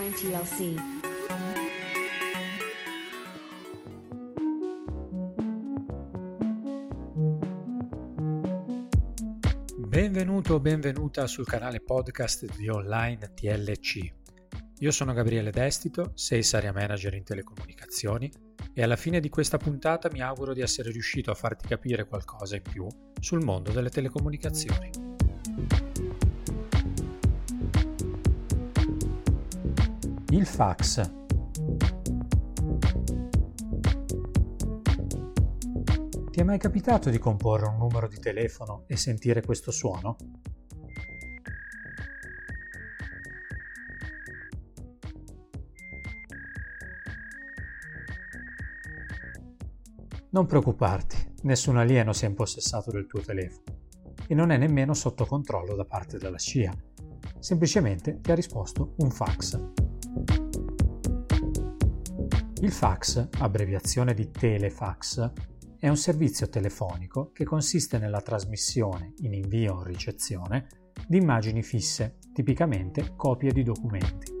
Online TLC. Benvenuto o benvenuta sul canale podcast di Online TLC. Io sono Gabriele Destito, Sales Area Manager in telecomunicazioni e alla fine di questa puntata mi auguro di essere riuscito a farti capire qualcosa in più sul mondo delle telecomunicazioni. Il fax Ti è mai capitato di comporre un numero di telefono e sentire questo suono? Non preoccuparti, nessun alieno si è impossessato del tuo telefono e non è nemmeno sotto controllo da parte della SCIA. Semplicemente ti ha risposto un fax. Il fax, abbreviazione di telefax, è un servizio telefonico che consiste nella trasmissione, in invio o ricezione, di immagini fisse, tipicamente copie di documenti.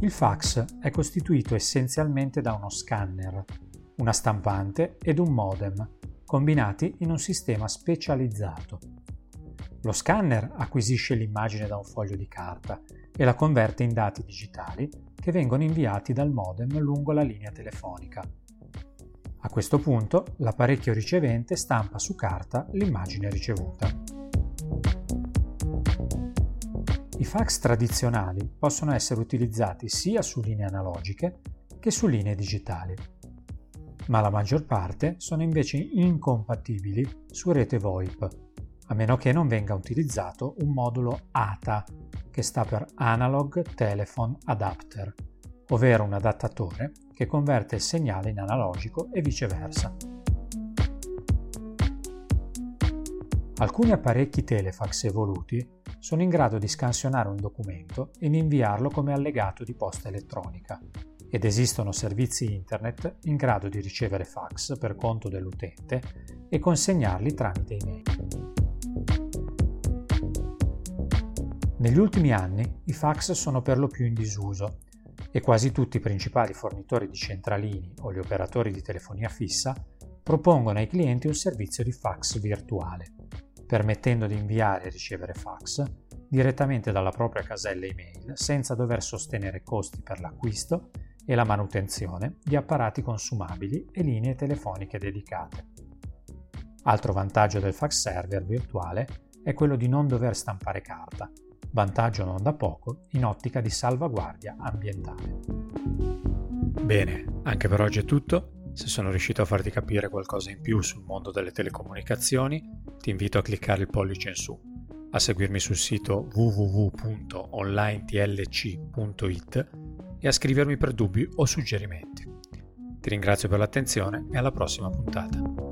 Il fax è costituito essenzialmente da uno scanner, una stampante ed un modem, combinati in un sistema specializzato. Lo scanner acquisisce l'immagine da un foglio di carta e la converte in dati digitali che vengono inviati dal modem lungo la linea telefonica. A questo punto l'apparecchio ricevente stampa su carta l'immagine ricevuta. I fax tradizionali possono essere utilizzati sia su linee analogiche che su linee digitali, ma la maggior parte sono invece incompatibili su rete VoIP, a meno che non venga utilizzato un modulo ATA che sta per Analog Telephone Adapter, ovvero un adattatore che converte il segnale in analogico e viceversa. Alcuni apparecchi telefax evoluti sono in grado di scansionare un documento e di inviarlo come allegato di posta elettronica ed esistono servizi internet in grado di ricevere fax per conto dell'utente e consegnarli tramite email. Negli ultimi anni i fax sono per lo più in disuso e quasi tutti i principali fornitori di centralini o gli operatori di telefonia fissa propongono ai clienti un servizio di fax virtuale, permettendo di inviare e ricevere fax direttamente dalla propria casella email senza dover sostenere costi per l'acquisto e la manutenzione di apparati consumabili e linee telefoniche dedicate. Altro vantaggio del fax server virtuale è quello di non dover stampare carta vantaggio non da poco in ottica di salvaguardia ambientale. Bene, anche per oggi è tutto. Se sono riuscito a farti capire qualcosa in più sul mondo delle telecomunicazioni, ti invito a cliccare il pollice in su, a seguirmi sul sito www.onlinetlc.it e a scrivermi per dubbi o suggerimenti. Ti ringrazio per l'attenzione e alla prossima puntata.